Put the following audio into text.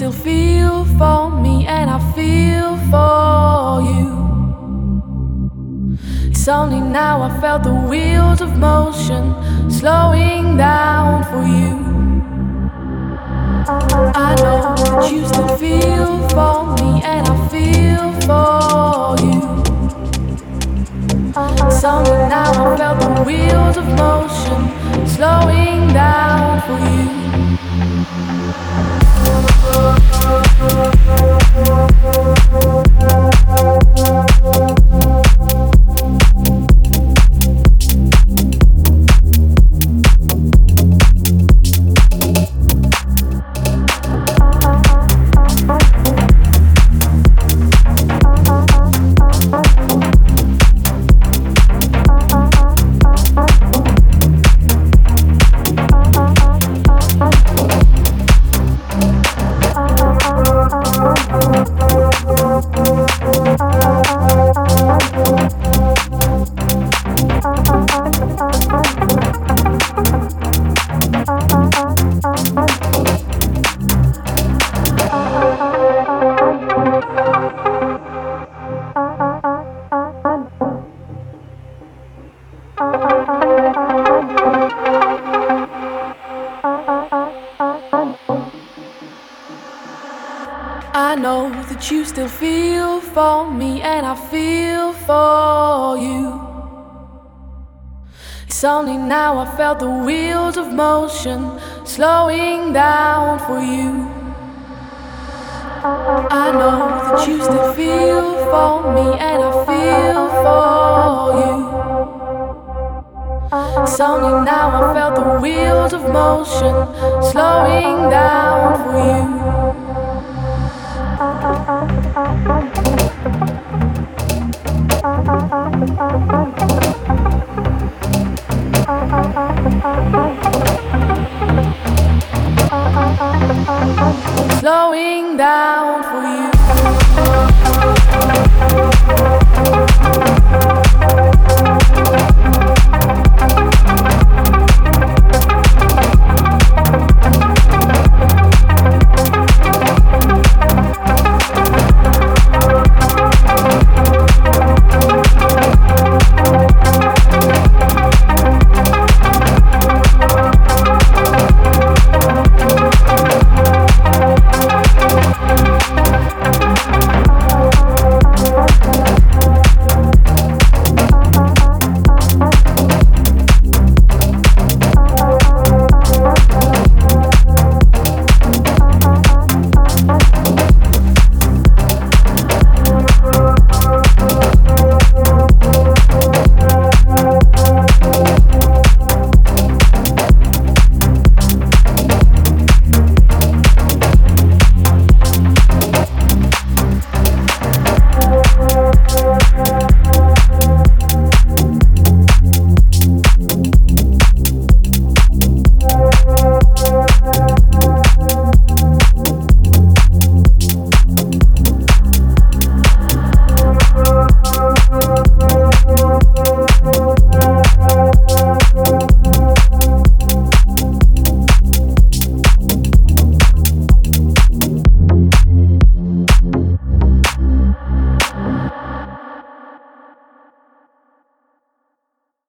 still feel for me, and I feel for you. It's only now I felt the wheels of motion slowing down for you. I know that you still feel for me, and I feel for you. It's only now I felt the wheels of motion slowing down for you. Know that you still feel for me, and I feel for you. It's only now I felt the wheels of motion slowing down for you. I know that you still feel for me, and I feel for you. It's only now I felt the wheels of motion slowing down for you. Slowing down for you.